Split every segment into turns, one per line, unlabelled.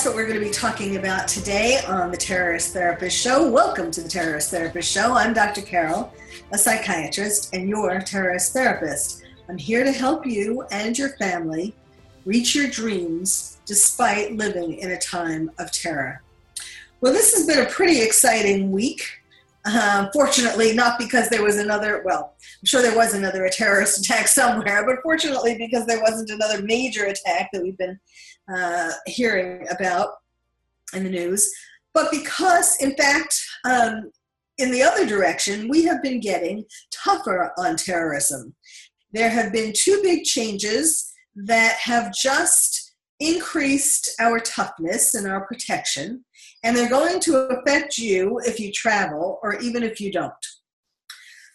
That's what we're going to be talking about today on the Terrorist Therapist Show. Welcome to the Terrorist Therapist Show. I'm Dr. Carol, a psychiatrist and your terrorist therapist. I'm here to help you and your family reach your dreams despite living in a time of terror. Well, this has been a pretty exciting week. Uh, fortunately, not because there was another, well, I'm sure there was another terrorist attack somewhere, but fortunately, because there wasn't another major attack that we've been uh, hearing about in the news. But because, in fact, um, in the other direction, we have been getting tougher on terrorism. There have been two big changes that have just increased our toughness and our protection and they're going to affect you if you travel or even if you don't.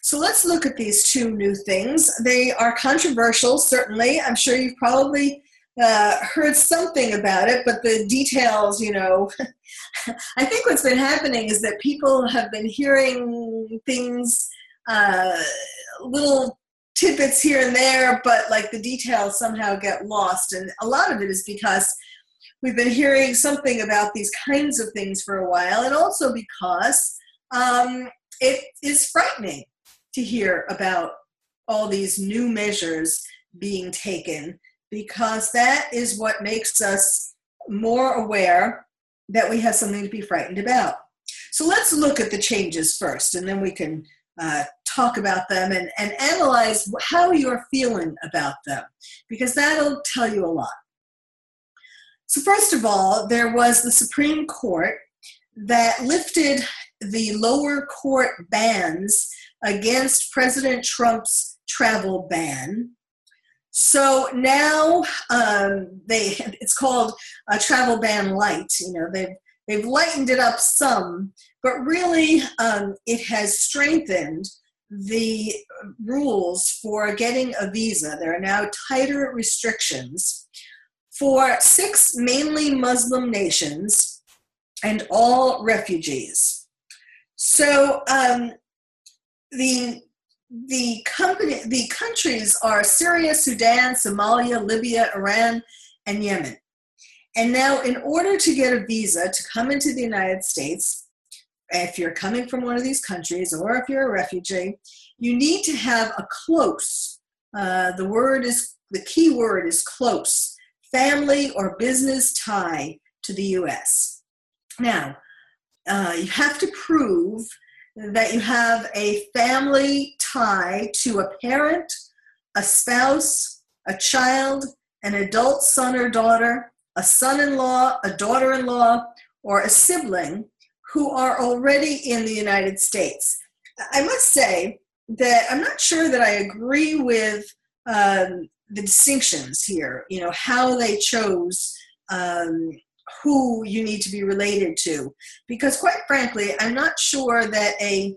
So let's look at these two new things. They are controversial, certainly. I'm sure you've probably uh, heard something about it, but the details, you know, I think what's been happening is that people have been hearing things, uh, little tidbits here and there, but like the details somehow get lost. And a lot of it is because we've been hearing something about these kinds of things for a while, and also because um, it is frightening to hear about all these new measures being taken because that is what makes us more aware that we have something to be frightened about. So let's look at the changes first, and then we can uh, talk about them and, and analyze how you're feeling about them, because that'll tell you a lot. So, first of all, there was the Supreme Court that lifted the lower court bans against President Trump's travel ban. So now um, they it's called a travel ban light. You know they've they've lightened it up some, but really um, it has strengthened the rules for getting a visa. There are now tighter restrictions for six mainly Muslim nations and all refugees. So um, the the company the countries are Syria, Sudan, Somalia, Libya, Iran, and Yemen. And now, in order to get a visa to come into the United States, if you're coming from one of these countries or if you're a refugee, you need to have a close. Uh, the word is the key word is close family or business tie to the US. Now, uh, you have to prove that you have a family tie to a parent, a spouse, a child, an adult son or daughter, a son in law, a daughter in law, or a sibling who are already in the United States. I must say that I'm not sure that I agree with um, the distinctions here, you know, how they chose um, who you need to be related to. Because quite frankly, I'm not sure that a,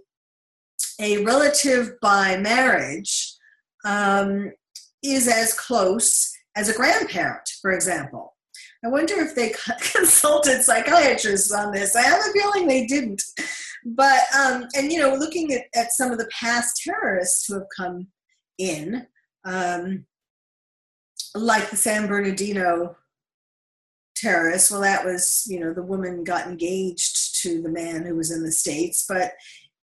a relative by marriage um, is as close as a grandparent, for example. I wonder if they consulted psychiatrists on this. I have a feeling they didn't. But, um, and you know, looking at, at some of the past terrorists who have come in, um, like the San Bernardino well, that was, you know, the woman got engaged to the man who was in the States. But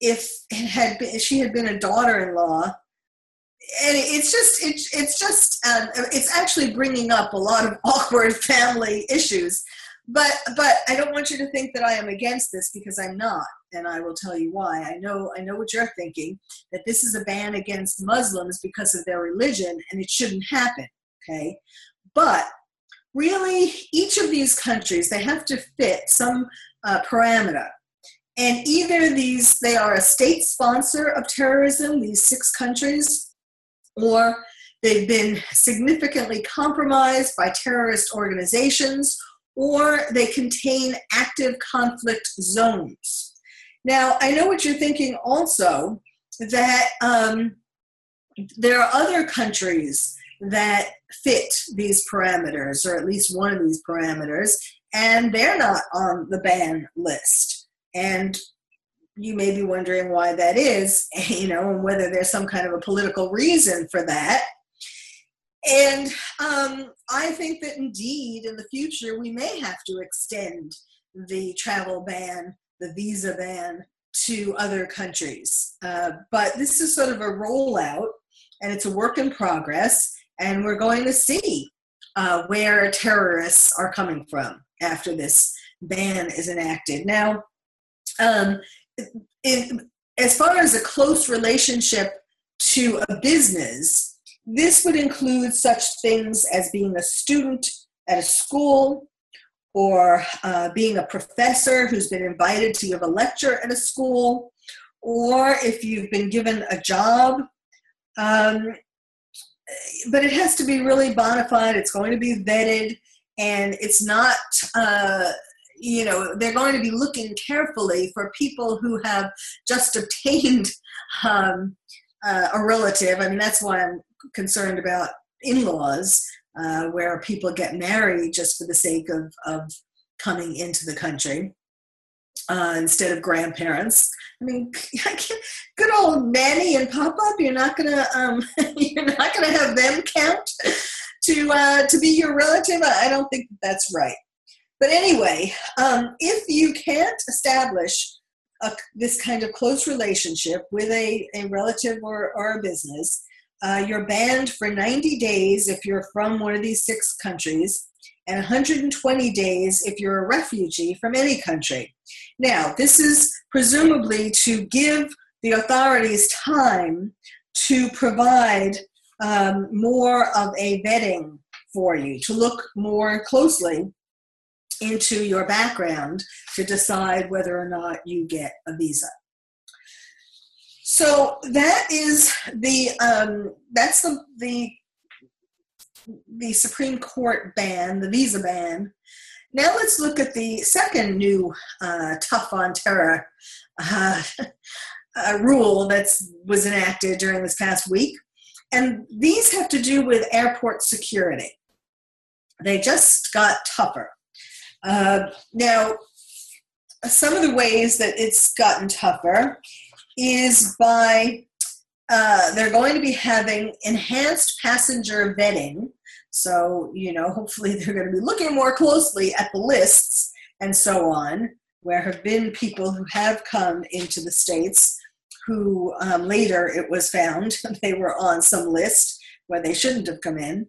if it had been, if she had been a daughter in law, and it's just it's it's just um, it's actually bringing up a lot of awkward family issues but but i don't want you to think that i am against this because i'm not and i will tell you why i know i know what you're thinking that this is a ban against muslims because of their religion and it shouldn't happen okay? But really, each of these countries, they have to fit some uh, parameter. And either these, they are a state sponsor of terrorism, these six countries, or they've been significantly compromised by terrorist organizations, or they contain active conflict zones. Now, I know what you're thinking also that um, there are other countries that fit these parameters, or at least one of these parameters, and they're not on the ban list. And you may be wondering why that is, you know, and whether there's some kind of a political reason for that. And um, I think that indeed in the future we may have to extend the travel ban, the visa ban to other countries. Uh, but this is sort of a rollout and it's a work in progress, and we're going to see uh, where terrorists are coming from after this ban is enacted. Now, um, in, as far as a close relationship to a business, this would include such things as being a student at a school or uh, being a professor who's been invited to give a lecture at a school, or if you've been given a job. Um, but it has to be really bona fide, it's going to be vetted, and it's not. Uh, you know they're going to be looking carefully for people who have just obtained um, uh, a relative i mean that's why i'm concerned about in-laws uh, where people get married just for the sake of, of coming into the country uh, instead of grandparents. I mean, good old Nanny and Papa. You're not gonna um, you're not gonna have them count to uh, to be your relative. I don't think that's right. But anyway, um, if you can't establish a, this kind of close relationship with a, a relative or, or a business, uh, you're banned for 90 days if you're from one of these six countries, and 120 days if you're a refugee from any country. Now, this is presumably to give the authorities time to provide um, more of a vetting for you, to look more closely into your background to decide whether or not you get a visa. So that is the um, that's the the the Supreme Court ban, the visa ban. Now let's look at the second new uh, tough on terror uh, uh, rule that was enacted during this past week, and these have to do with airport security. They just got tougher. Uh, now, some of the ways that it's gotten tougher is by uh, they're going to be having enhanced passenger vetting. So, you know, hopefully they're going to be looking more closely at the lists and so on, where have been people who have come into the States who um, later it was found they were on some list where they shouldn't have come in.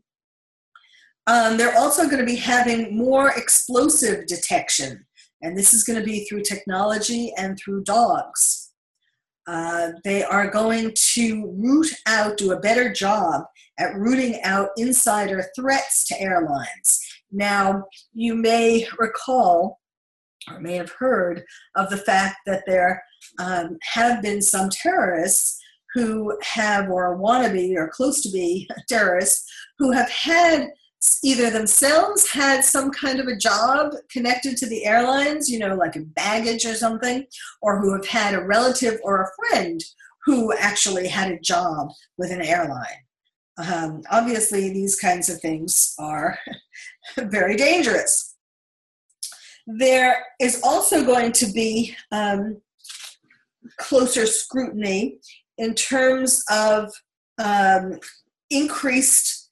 Um, they're also going to be having more explosive detection, and this is going to be through technology and through dogs. Uh, they are going to root out, do a better job at rooting out insider threats to airlines. Now, you may recall or may have heard of the fact that there um, have been some terrorists who have, or want to be, or close to be terrorists, who have had either themselves had some kind of a job connected to the airlines, you know, like a baggage or something, or who have had a relative or a friend who actually had a job with an airline. Um, obviously, these kinds of things are very dangerous. There is also going to be um, closer scrutiny in terms of um, increased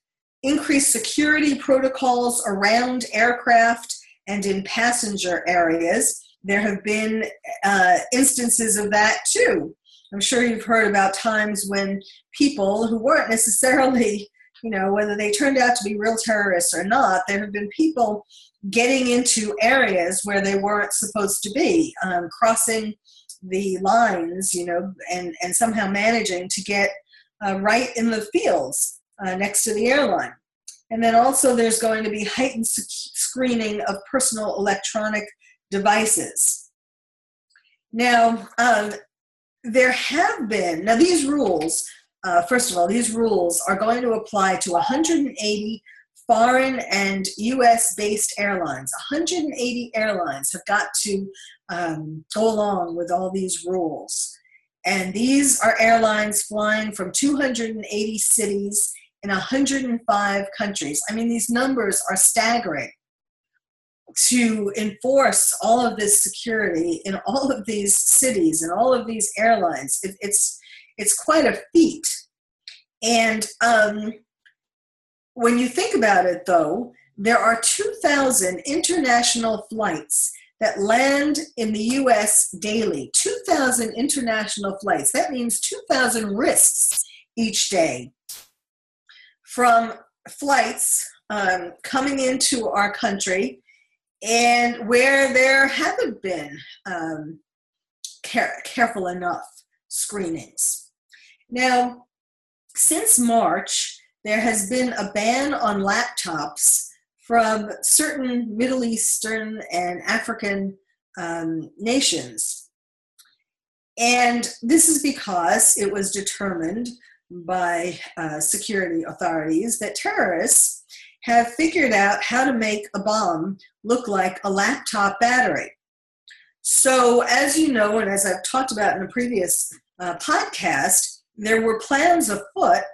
increased security protocols around aircraft and in passenger areas. There have been uh, instances of that too. I'm sure you've heard about times when people who weren't necessarily, you know, whether they turned out to be real terrorists or not, there have been people getting into areas where they weren't supposed to be, um, crossing the lines, you know, and, and somehow managing to get uh, right in the fields uh, next to the airline. And then also there's going to be heightened screening of personal electronic devices. Now, um, there have been, now these rules, uh, first of all, these rules are going to apply to 180 foreign and US based airlines. 180 airlines have got to um, go along with all these rules. And these are airlines flying from 280 cities in 105 countries. I mean, these numbers are staggering. To enforce all of this security in all of these cities and all of these airlines, it, it's it's quite a feat. And um, when you think about it, though, there are 2,000 international flights that land in the US daily. 2,000 international flights. That means 2,000 risks each day from flights um, coming into our country and where there haven't been um, care- careful enough screenings. Now, since March, there has been a ban on laptops from certain Middle Eastern and African um, nations. And this is because it was determined by uh, security authorities that terrorists have figured out how to make a bomb look like a laptop battery. So, as you know, and as I've talked about in a previous uh, podcast, there were plans afoot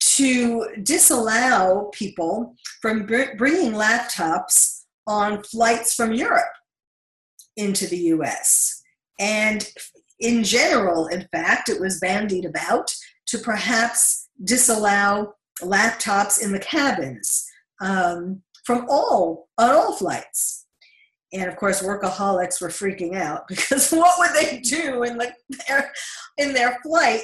to disallow people from br- bringing laptops on flights from Europe into the US. And in general, in fact, it was bandied about to perhaps disallow laptops in the cabins um, from all on all flights. And of course, workaholics were freaking out because what would they do in the, their in their flight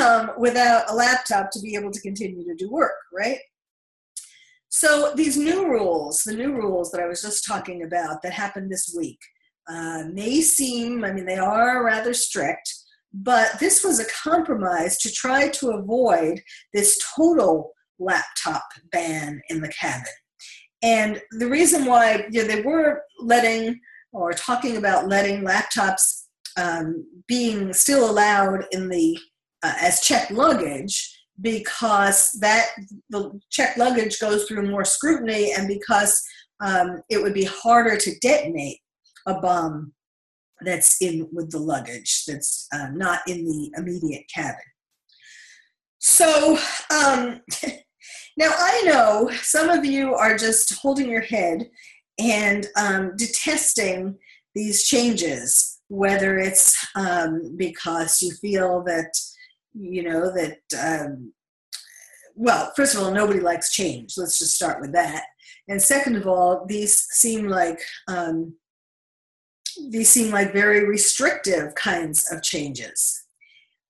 um, without a laptop to be able to continue to do work, right? So these new rules, the new rules that I was just talking about that happened this week, uh, may seem, I mean, they are rather strict, but this was a compromise to try to avoid this total laptop ban in the cabin. And the reason why you know, they were letting or talking about letting laptops um, being still allowed in the uh, as checked luggage because that the checked luggage goes through more scrutiny and because um, it would be harder to detonate a bomb that's in with the luggage that's uh, not in the immediate cabin. So um, now I know some of you are just holding your head and um, detesting these changes, whether it's um, because you feel that you know that um, well first of all nobody likes change let's just start with that and second of all these seem like um, these seem like very restrictive kinds of changes.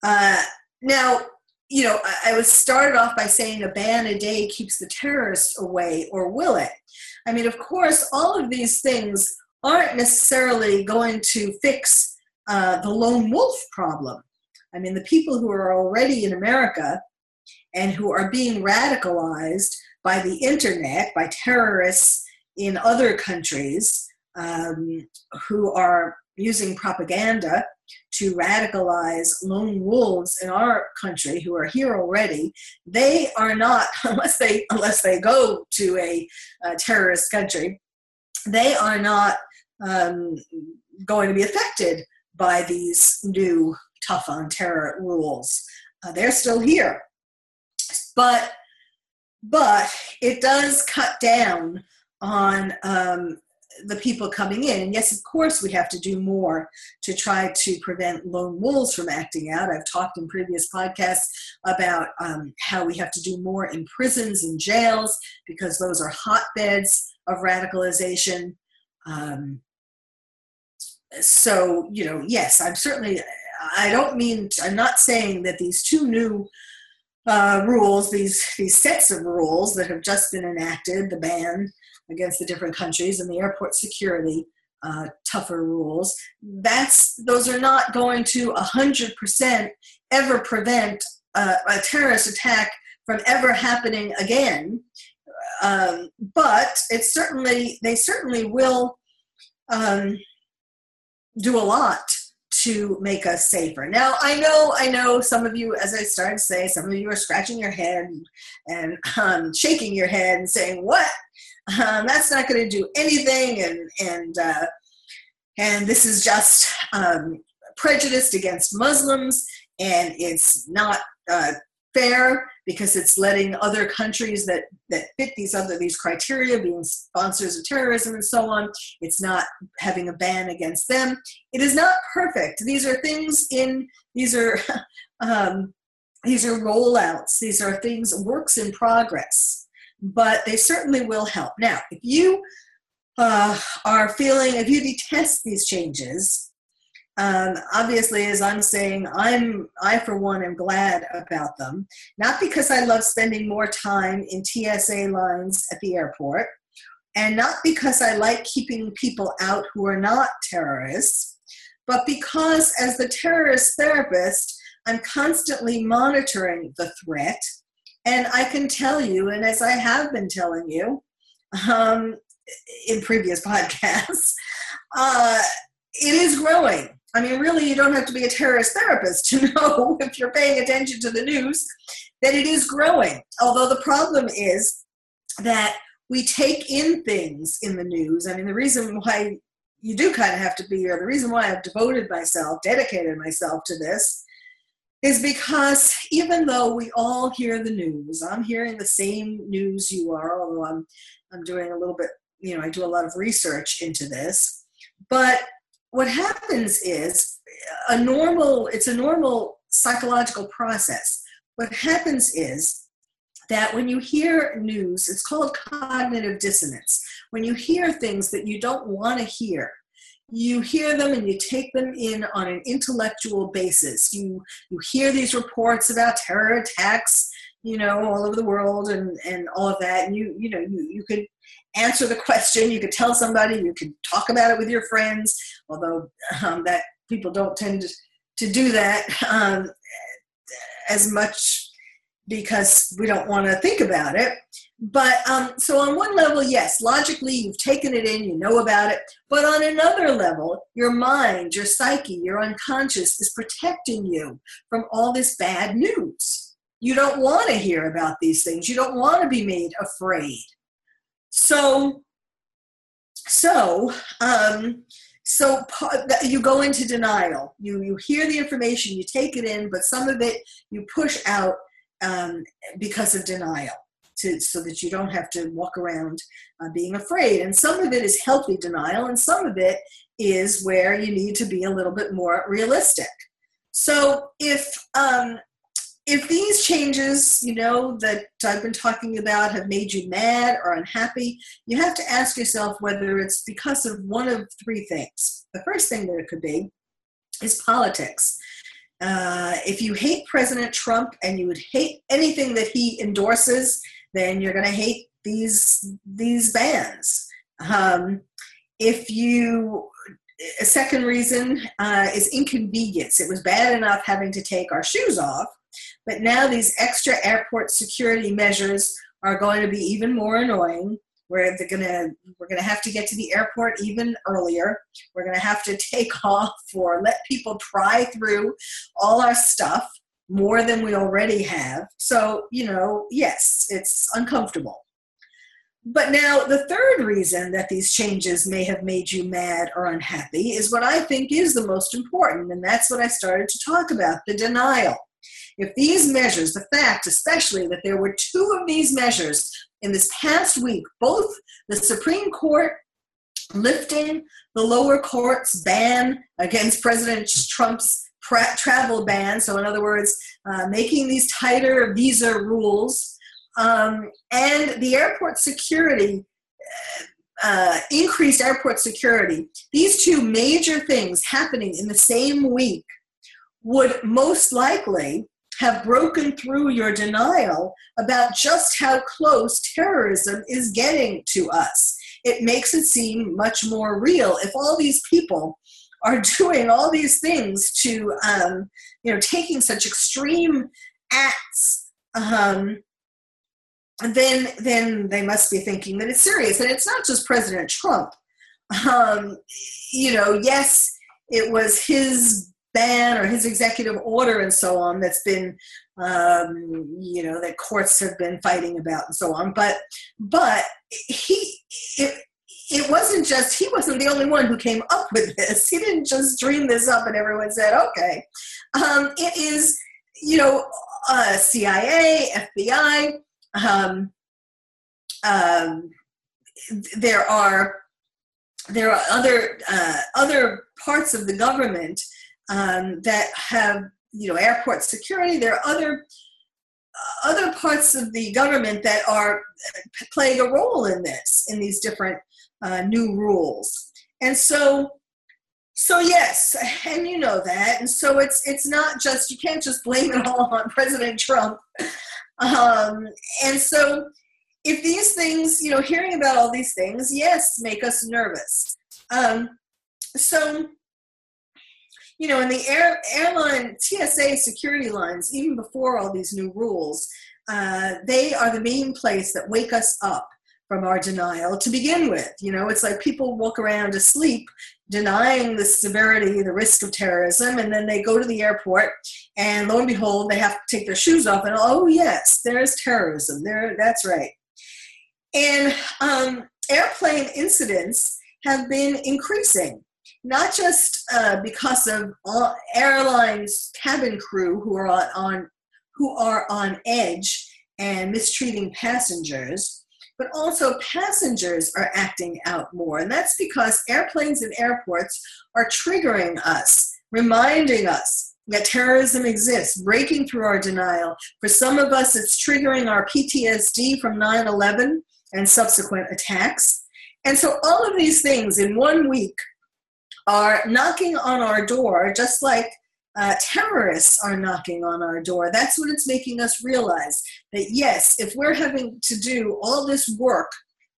Uh, now you know I, I was started off by saying a ban a day keeps the terrorists away or will it? I mean of course all of these things aren't necessarily going to fix uh, the lone wolf problem. I mean, the people who are already in America and who are being radicalized by the internet, by terrorists in other countries um, who are using propaganda to radicalize lone wolves in our country who are here already they are not unless they unless they go to a, a terrorist country they are not um, going to be affected by these new tough on terror rules. Uh, they're still here. But but it does cut down on um, the people coming in. And yes, of course, we have to do more to try to prevent lone wolves from acting out. I've talked in previous podcasts about um, how we have to do more in prisons and jails because those are hotbeds of radicalization. Um, so, you know, yes, I'm certainly I don't mean, I'm not saying that these two new uh, rules, these, these sets of rules that have just been enacted, the ban against the different countries and the airport security uh, tougher rules, that's, those are not going to 100% ever prevent a terrorist attack from ever happening again. Um, but it's certainly, they certainly will um, do a lot to make us safer. Now, I know, I know some of you, as I started to say, some of you are scratching your head and um, shaking your head and saying, "What? Um, that's not going to do anything," and and uh, and this is just um, prejudiced against Muslims, and it's not uh, fair because it's letting other countries that that fit these other these criteria being sponsors of terrorism and so on it's not having a ban against them. It is not perfect. These are things in these are um, these are rollouts. These are things works in progress but they certainly will help. Now, if you uh, are feeling, if you detest these changes, um, obviously, as I'm saying, I'm I for one am glad about them. Not because I love spending more time in TSA lines at the airport, and not because I like keeping people out who are not terrorists, but because as the terrorist therapist, I'm constantly monitoring the threat. And I can tell you, and as I have been telling you um, in previous podcasts, uh, it is growing. I mean, really, you don't have to be a terrorist therapist to know if you're paying attention to the news that it is growing. Although the problem is that we take in things in the news. I mean, the reason why you do kind of have to be, or the reason why I've devoted myself, dedicated myself to this, is because even though we all hear the news, I'm hearing the same news you are, although I'm, I'm doing a little bit, you know, I do a lot of research into this. But what happens is a normal, it's a normal psychological process. What happens is that when you hear news, it's called cognitive dissonance. When you hear things that you don't want to hear, you hear them and you take them in on an intellectual basis. You you hear these reports about terror attacks, you know, all over the world and and all of that. And you you know you you could answer the question. You could tell somebody. You could talk about it with your friends. Although um, that people don't tend to, do that um, as much because we don't want to think about it. But um, so on one level, yes, logically you've taken it in, you know about it. But on another level, your mind, your psyche, your unconscious is protecting you from all this bad news. You don't want to hear about these things. You don't want to be made afraid. So, so, um, so you go into denial. You you hear the information, you take it in, but some of it you push out um, because of denial to, so that you don't have to walk around uh, being afraid. And some of it is healthy denial, and some of it is where you need to be a little bit more realistic. So if um, if these changes, you know, that I've been talking about have made you mad or unhappy, you have to ask yourself whether it's because of one of three things. The first thing that it could be is politics. Uh, if you hate President Trump and you would hate anything that he endorses, then you're going to hate these these bans. Um, if you a second reason uh, is inconvenience. It was bad enough having to take our shoes off, but now these extra airport security measures are going to be even more annoying. They're gonna, we're gonna have to get to the airport even earlier. We're gonna have to take off or let people pry through all our stuff more than we already have. So, you know, yes, it's uncomfortable. But now, the third reason that these changes may have made you mad or unhappy is what I think is the most important, and that's what I started to talk about the denial. If these measures, the fact especially that there were two of these measures in this past week, both the Supreme Court lifting the lower court's ban against President Trump's travel ban. So, in other words, uh, making these tighter visa rules um, and the airport security. Uh, increased airport security. These two major things happening in the same week would most likely have broken through your denial about just how close terrorism is getting to us. It makes it seem much more real if all these people are doing all these things to, um, you know, taking such extreme acts, um, then then they must be thinking that it's serious. And it's not just President Trump. Um, you know, yes, it was his ban or his executive order and so on that's been um, you know that courts have been fighting about and so on but but he it, it wasn't just he wasn't the only one who came up with this. He didn't just dream this up and everyone said okay. Um, it is you know uh, cia fbi um, um, there are there are other uh, other parts of the government um, that have you know airport security. There are other other parts of the government that are playing a role in this, in these different uh, new rules. And so, so yes, and you know that, and so it's it's not just you can't just blame it all on President Trump. Um, and so, if these things, you know, hearing about all these things, yes, make us nervous. Um, so you know, in the air, airline TSA security lines, even before all these new rules, uh, they are the main place that wake us up from our denial to begin with. You know, it's like people walk around asleep denying the severity, the risk of terrorism, and then they go to the airport, and lo and behold, they have to take their shoes off, and oh yes, there's terrorism. There, that's right. And um, airplane incidents have been increasing not just uh, because of airlines cabin crew who are on, on who are on edge and mistreating passengers, but also passengers are acting out more. And that's because airplanes and airports are triggering us, reminding us that terrorism exists, breaking through our denial. For some of us, it's triggering our PTSD from 9 11 and subsequent attacks. And so, all of these things in one week are knocking on our door, just like uh, terrorists are knocking on our door. That's what it's making us realize that yes, if we're having to do all this work,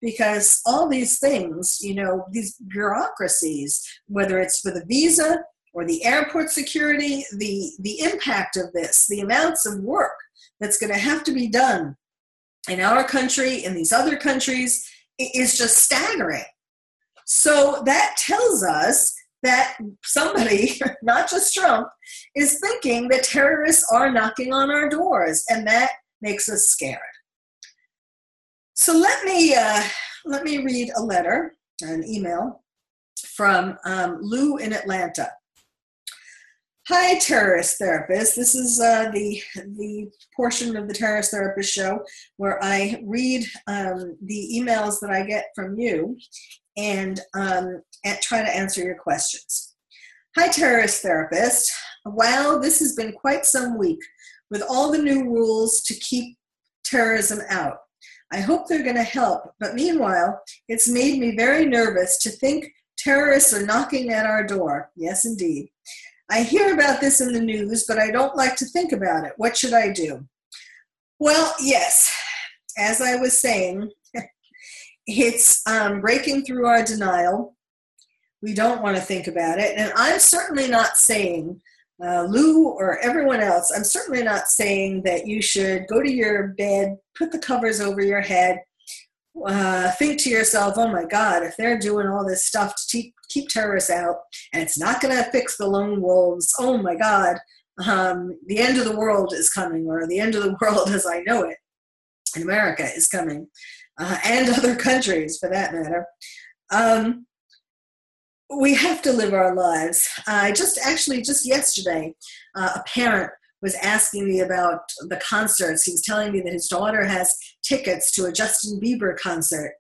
because all these things, you know, these bureaucracies, whether it's for the visa or the airport security, the, the impact of this, the amounts of work that's going to have to be done in our country, in these other countries, is just staggering. So that tells us that somebody, not just Trump, is thinking that terrorists are knocking on our doors, and that makes us scared. So let me uh, let me read a letter, an email from um, Lou in Atlanta. Hi, terrorist therapist. This is uh, the the portion of the terrorist therapist show where I read um, the emails that I get from you, and, um, try to answer your questions. Hi, terrorist therapist. Wow, this has been quite some week with all the new rules to keep terrorism out. I hope they're going to help, but meanwhile, it's made me very nervous to think terrorists are knocking at our door. Yes, indeed. I hear about this in the news, but I don't like to think about it. What should I do? Well, yes, as I was saying, it's um, breaking through our denial. We don't want to think about it. And I'm certainly not saying, uh, Lou or everyone else, I'm certainly not saying that you should go to your bed, put the covers over your head, uh, think to yourself, oh my God, if they're doing all this stuff to keep, keep terrorists out and it's not going to fix the lone wolves, oh my God, um, the end of the world is coming, or the end of the world as I know it in America is coming uh, and other countries for that matter. Um, we have to live our lives. I just actually, just yesterday, uh, a parent was asking me about the concerts. He was telling me that his daughter has tickets to a Justin Bieber concert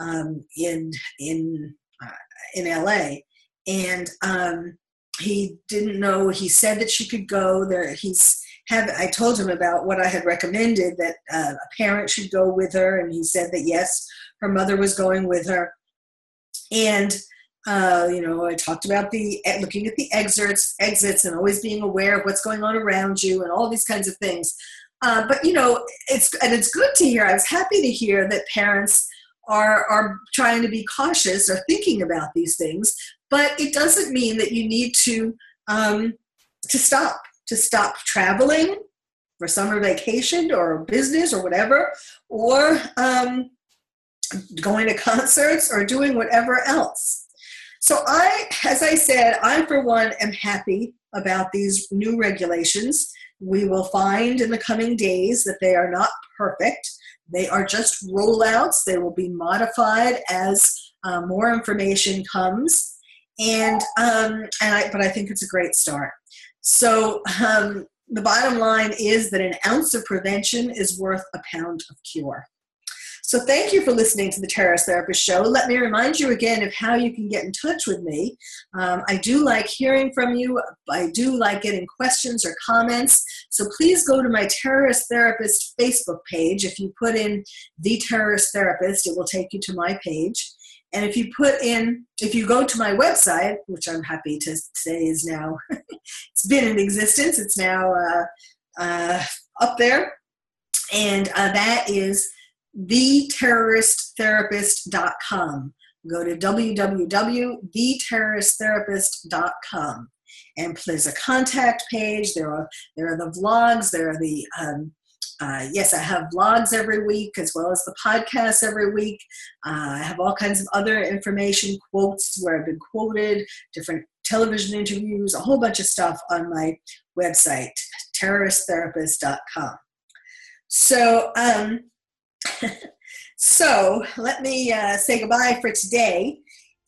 um, in in uh, in LA, and um, he didn't know. He said that she could go there. He's have I told him about what I had recommended that uh, a parent should go with her, and he said that yes, her mother was going with her, and uh, you know I talked about the eh, looking at the exits, exits, and always being aware of what's going on around you, and all these kinds of things. Uh, but you know, it's and it's good to hear. I was happy to hear that parents are are trying to be cautious or thinking about these things. But it doesn't mean that you need to um, to stop to stop traveling for summer vacation or business or whatever, or um, going to concerts or doing whatever else. So I, as I said, I for one am happy about these new regulations. We will find in the coming days that they are not perfect. They are just rollouts. They will be modified as uh, more information comes. And um, and I, but I think it's a great start. So um, the bottom line is that an ounce of prevention is worth a pound of cure. So, thank you for listening to the Terrorist Therapist Show. Let me remind you again of how you can get in touch with me. Um, I do like hearing from you, I do like getting questions or comments. So, please go to my Terrorist Therapist Facebook page. If you put in The Terrorist Therapist, it will take you to my page. And if you put in, if you go to my website, which I'm happy to say is now, it's been in existence, it's now uh, uh, up there, and uh, that is theterroristtherapist.com. Go to www.theterroristtherapist.com. And there's a contact page. There are there are the vlogs. There are the um, uh, yes, I have vlogs every week as well as the podcast every week. Uh, I have all kinds of other information, quotes where I've been quoted, different television interviews, a whole bunch of stuff on my website, terroristtherapist.com. So, um, so let me uh, say goodbye for today.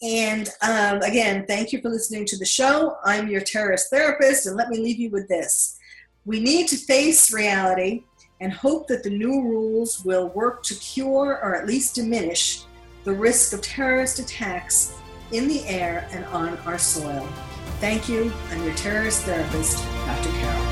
And um, again, thank you for listening to the show. I'm your terrorist therapist, and let me leave you with this. We need to face reality and hope that the new rules will work to cure or at least diminish the risk of terrorist attacks in the air and on our soil. Thank you. I'm your terrorist therapist, Dr. Carol.